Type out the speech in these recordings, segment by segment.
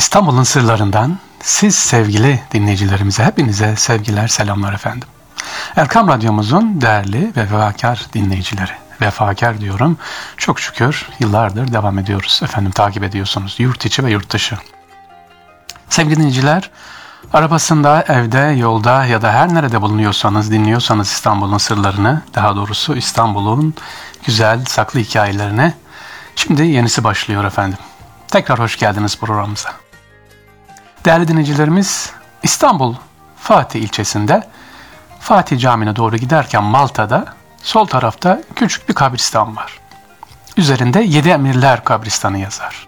İstanbul'un sırlarından siz sevgili dinleyicilerimize hepinize sevgiler, selamlar efendim. Erkam Radyomuzun değerli ve vefakar dinleyicileri, vefakar diyorum, çok şükür yıllardır devam ediyoruz efendim takip ediyorsunuz yurt içi ve yurt dışı. Sevgili dinleyiciler, arabasında, evde, yolda ya da her nerede bulunuyorsanız, dinliyorsanız İstanbul'un sırlarını, daha doğrusu İstanbul'un güzel, saklı hikayelerine, şimdi yenisi başlıyor efendim. Tekrar hoş geldiniz programımıza. Değerli dinleyicilerimiz, İstanbul Fatih ilçesinde Fatih Camii'ne doğru giderken Malta'da sol tarafta küçük bir kabristan var. Üzerinde Yedi Emirler kabristanı yazar.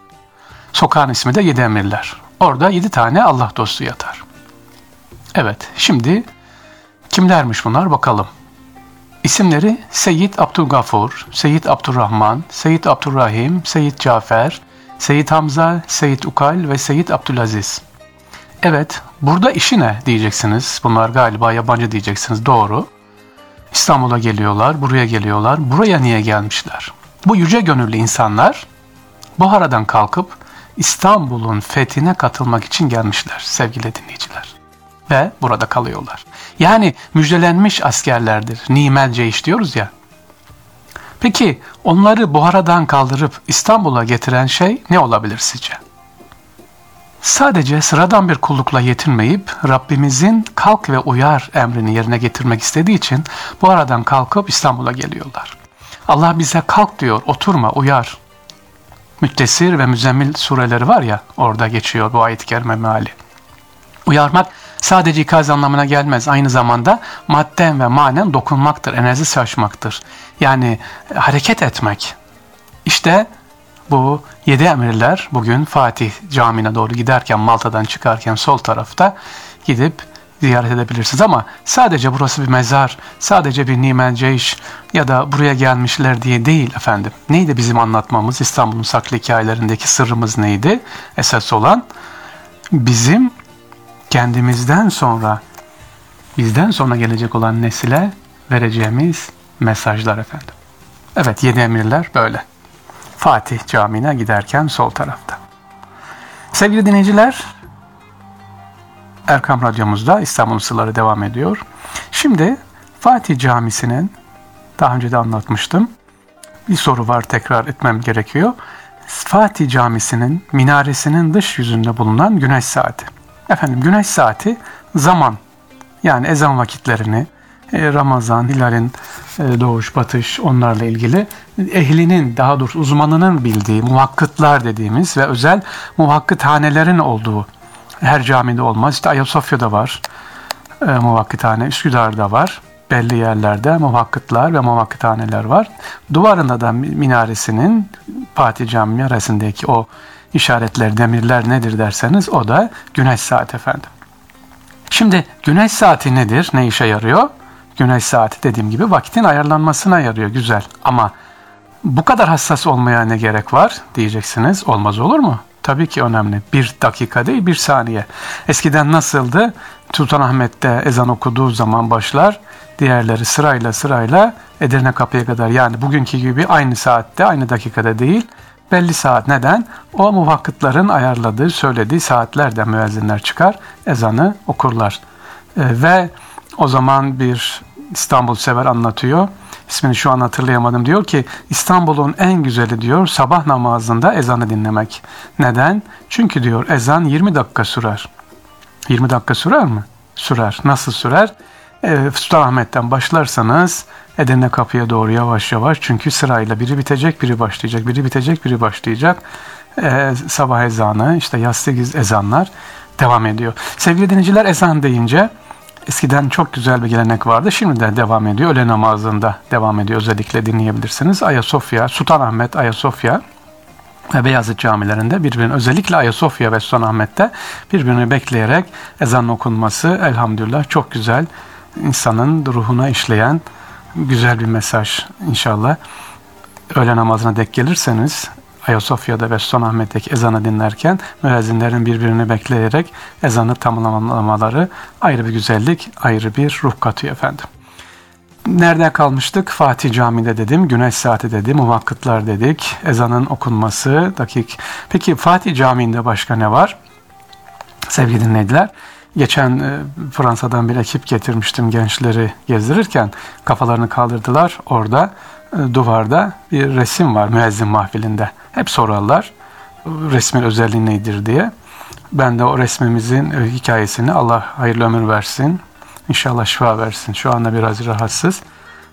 Sokağın ismi de Yedi Emirler. Orada yedi tane Allah dostu yatar. Evet, şimdi kimlermiş bunlar bakalım. İsimleri Seyyid Abdülgafur, Seyyid Abdurrahman, Seyyid Abdurrahim, Seyyid Cafer, Seyyid Hamza, Seyyid Ukal ve Seyyid Abdülaziz. Evet, burada işi ne diyeceksiniz. Bunlar galiba yabancı diyeceksiniz. Doğru. İstanbul'a geliyorlar, buraya geliyorlar. Buraya niye gelmişler? Bu yüce gönüllü insanlar Buhara'dan kalkıp İstanbul'un fethine katılmak için gelmişler sevgili dinleyiciler. Ve burada kalıyorlar. Yani müjdelenmiş askerlerdir. Nimel ceyş diyoruz ya. Peki onları Buhara'dan kaldırıp İstanbul'a getiren şey ne olabilir sizce? Sadece sıradan bir kullukla yetinmeyip Rabbimizin kalk ve uyar emrini yerine getirmek istediği için bu aradan kalkıp İstanbul'a geliyorlar. Allah bize kalk diyor, oturma, uyar. Müttesir ve Müzzemmil sureleri var ya, orada geçiyor bu ayet-i kerime meali. Uyarmak sadece ikaz anlamına gelmez. Aynı zamanda madden ve manen dokunmaktır, enerji saçmaktır. Yani hareket etmek. İşte yedi emirler bugün Fatih Camii'ne doğru giderken Malta'dan çıkarken sol tarafta gidip ziyaret edebilirsiniz ama sadece burası bir mezar, sadece bir nimenceyş ya da buraya gelmişler diye değil efendim. Neydi bizim anlatmamız? İstanbul'un saklı hikayelerindeki sırrımız neydi? Esas olan bizim kendimizden sonra bizden sonra gelecek olan nesile vereceğimiz mesajlar efendim. Evet yedi emirler böyle. Fatih Camii'ne giderken sol tarafta. Sevgili dinleyiciler, Erkam Radyomuzda İstanbul Sırları devam ediyor. Şimdi Fatih Camisi'nin, daha önce de anlatmıştım, bir soru var tekrar etmem gerekiyor. Fatih Camisi'nin minaresinin dış yüzünde bulunan güneş saati. Efendim güneş saati zaman yani ezan vakitlerini, e, Ramazan, hilalin doğuş, batış onlarla ilgili ehlinin daha doğrusu uzmanının bildiği muhakkıtlar dediğimiz ve özel muhakkıthanelerin olduğu her camide olmaz. İşte Ayasofya'da var e, muhakkıthane, Üsküdar'da var. Belli yerlerde muhakkıtlar ve muhakkıthaneler var. Duvarında da minaresinin Fatih Camii arasındaki o işaretler, demirler nedir derseniz o da güneş saati efendim. Şimdi güneş saati nedir? Ne işe yarıyor? Güneş saati dediğim gibi vakitin ayarlanmasına yarıyor. Güzel. Ama bu kadar hassas olmaya ne gerek var diyeceksiniz. Olmaz olur mu? Tabii ki önemli. Bir dakika değil bir saniye. Eskiden nasıldı? Sultanahmet'te ezan okuduğu zaman başlar. Diğerleri sırayla sırayla Edirne kapıya kadar yani bugünkü gibi aynı saatte aynı dakikada değil belli saat. Neden? O muvakkıtların ayarladığı, söylediği saatlerden müezzinler çıkar, ezanı okurlar. E, ve o zaman bir İstanbul sever anlatıyor. İsmini şu an hatırlayamadım. Diyor ki İstanbul'un en güzeli diyor sabah namazında ezanı dinlemek. Neden? Çünkü diyor ezan 20 dakika sürer. 20 dakika sürer mi? Sürer. Nasıl sürer? E, Sultanahmet'ten başlarsanız Edirne kapıya doğru yavaş yavaş çünkü sırayla biri bitecek, biri başlayacak, biri bitecek, biri başlayacak. E, sabah ezanı, işte yastık ezanlar devam ediyor. Sevgili dinleyiciler ezan deyince eskiden çok güzel bir gelenek vardı. Şimdi de devam ediyor. Öğle namazında devam ediyor. Özellikle dinleyebilirsiniz. Ayasofya, Sultanahmet, Ayasofya ve Beyazıt camilerinde birbirini özellikle Ayasofya ve Sultanahmet'te birbirini bekleyerek ezan okunması elhamdülillah çok güzel insanın ruhuna işleyen güzel bir mesaj inşallah. Öğle namazına dek gelirseniz Ayasofya'da ve Sultanahmet'teki ezanı dinlerken müezzinlerin birbirini bekleyerek ezanı tamamlamaları ayrı bir güzellik, ayrı bir ruh katıyor efendim. Nerede kalmıştık? Fatih Camii'de dedim, güneş saati dedim, muvakkıtlar dedik, ezanın okunması, dakik. Peki Fatih Camii'nde başka ne var? Sevgili dinleyiciler, geçen e, Fransa'dan bir ekip getirmiştim gençleri gezdirirken kafalarını kaldırdılar. Orada duvarda bir resim var müezzin mahfilinde. Hep sorarlar resmin özelliği nedir diye. Ben de o resmimizin e, hikayesini Allah hayırlı ömür versin. İnşallah şifa versin. Şu anda biraz rahatsız.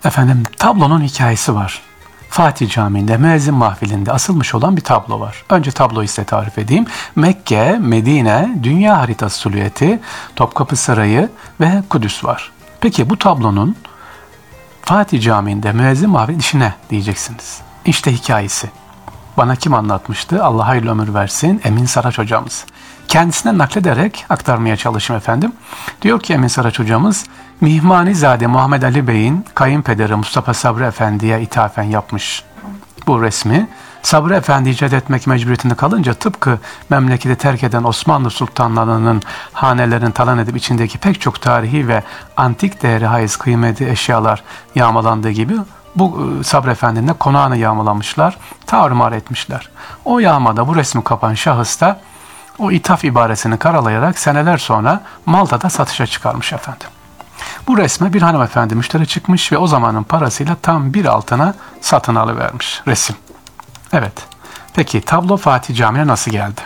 Efendim tablonun hikayesi var. Fatih Camii'nde müezzin mahfilinde asılmış olan bir tablo var. Önce tabloyu size tarif edeyim. Mekke, Medine, dünya haritası silüeti, Topkapı Sarayı ve Kudüs var. Peki bu tablonun Fatih Camii'nde müezzin mahfil işi ne diyeceksiniz. İşte hikayesi. Bana kim anlatmıştı? Allah hayırlı ömür versin. Emin Saraç hocamız. Kendisine naklederek aktarmaya çalışım efendim. Diyor ki Emin Saraç hocamız, Mihmanizade Muhammed Ali Bey'in kayınpederi Mustafa Sabri Efendi'ye ithafen yapmış bu resmi. Sabri Efendi icat etmek mecburiyetinde kalınca tıpkı memleketi terk eden Osmanlı sultanlarının hanelerini talan edip içindeki pek çok tarihi ve antik değeri haiz kıymeti eşyalar yağmalandığı gibi bu e, Sabri Efendi'nin de konağını yağmalamışlar, tarumar etmişler. O yağmada bu resmi kapan şahıs da o ithaf ibaresini karalayarak seneler sonra Malta'da satışa çıkarmış efendim. Bu resme bir hanımefendi müşteri çıkmış ve o zamanın parasıyla tam bir altına satın alıvermiş resim. Evet. Peki tablo Fatih Camii'ne nasıl geldi?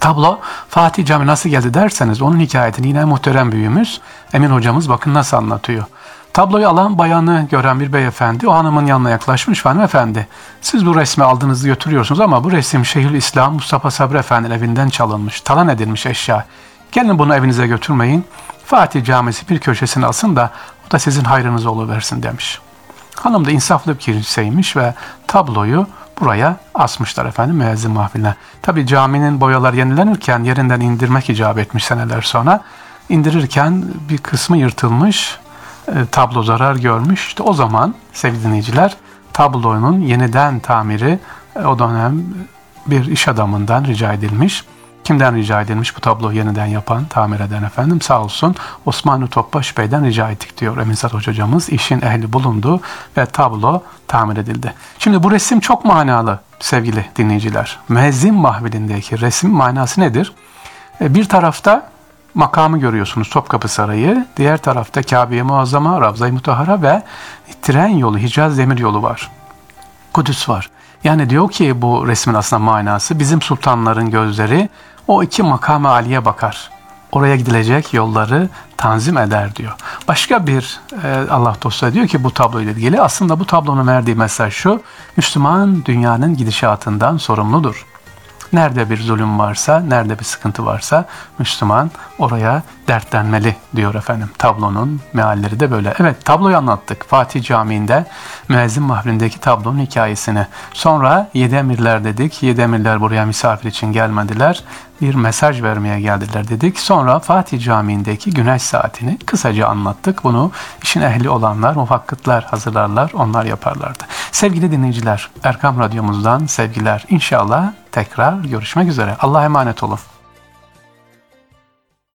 Tablo Fatih Camii nasıl geldi derseniz onun hikayetini yine muhterem büyüğümüz Emin hocamız bakın nasıl anlatıyor. Tabloyu alan bayanı gören bir beyefendi o hanımın yanına yaklaşmış ve hanımefendi siz bu resmi aldığınızı götürüyorsunuz ama bu resim Şehir İslam Mustafa Sabri Efendi'nin evinden çalınmış, talan edilmiş eşya. Gelin bunu evinize götürmeyin. Fatih Camisi bir köşesine alsın da o da sizin hayrınız oluversin demiş. Hanım da insaflı bir kimseymiş ve tabloyu buraya asmışlar efendim müezzin mahfiline. Tabi caminin boyalar yenilenirken yerinden indirmek icap etmiş seneler sonra. İndirirken bir kısmı yırtılmış, e, tablo zarar görmüş. İşte o zaman sevgili dinleyiciler tablonun yeniden tamiri e, o dönem bir iş adamından rica edilmiş. Kimden rica edilmiş bu tablo yeniden yapan, tamir eden efendim? Sağ olsun Osmanlı Topbaş Bey'den rica ettik diyor Emin Sarı hocamız. İşin ehli bulundu ve tablo tamir edildi. Şimdi bu resim çok manalı sevgili dinleyiciler. Müezzin mahvilindeki resim manası nedir? E, bir tarafta makamı görüyorsunuz Topkapı Sarayı. Diğer tarafta Kabe-i Muazzama, Ravza-i Mutahara ve tren yolu, Hicaz Demir Yolu var. Kudüs var. Yani diyor ki bu resmin aslında manası bizim sultanların gözleri o iki makam aliye bakar. Oraya gidilecek yolları tanzim eder diyor. Başka bir e, Allah dostu diyor ki bu tabloyla ilgili aslında bu tablonun verdiği mesaj şu. Müslüman dünyanın gidişatından sorumludur. Nerede bir zulüm varsa, nerede bir sıkıntı varsa Müslüman oraya dertlenmeli diyor efendim. Tablonun mealleri de böyle. Evet tabloyu anlattık. Fatih Camii'nde müezzin mahrindeki tablonun hikayesini. Sonra Yedemirler dedik. Yedemirler buraya misafir için gelmediler. Bir mesaj vermeye geldiler dedik. Sonra Fatih Camii'ndeki güneş saatini kısaca anlattık. Bunu işin ehli olanlar, muhakkıklar hazırlarlar, onlar yaparlardı. Sevgili dinleyiciler, Erkam Radyomuzdan sevgiler. İnşallah tekrar görüşmek üzere. Allah'a emanet olun.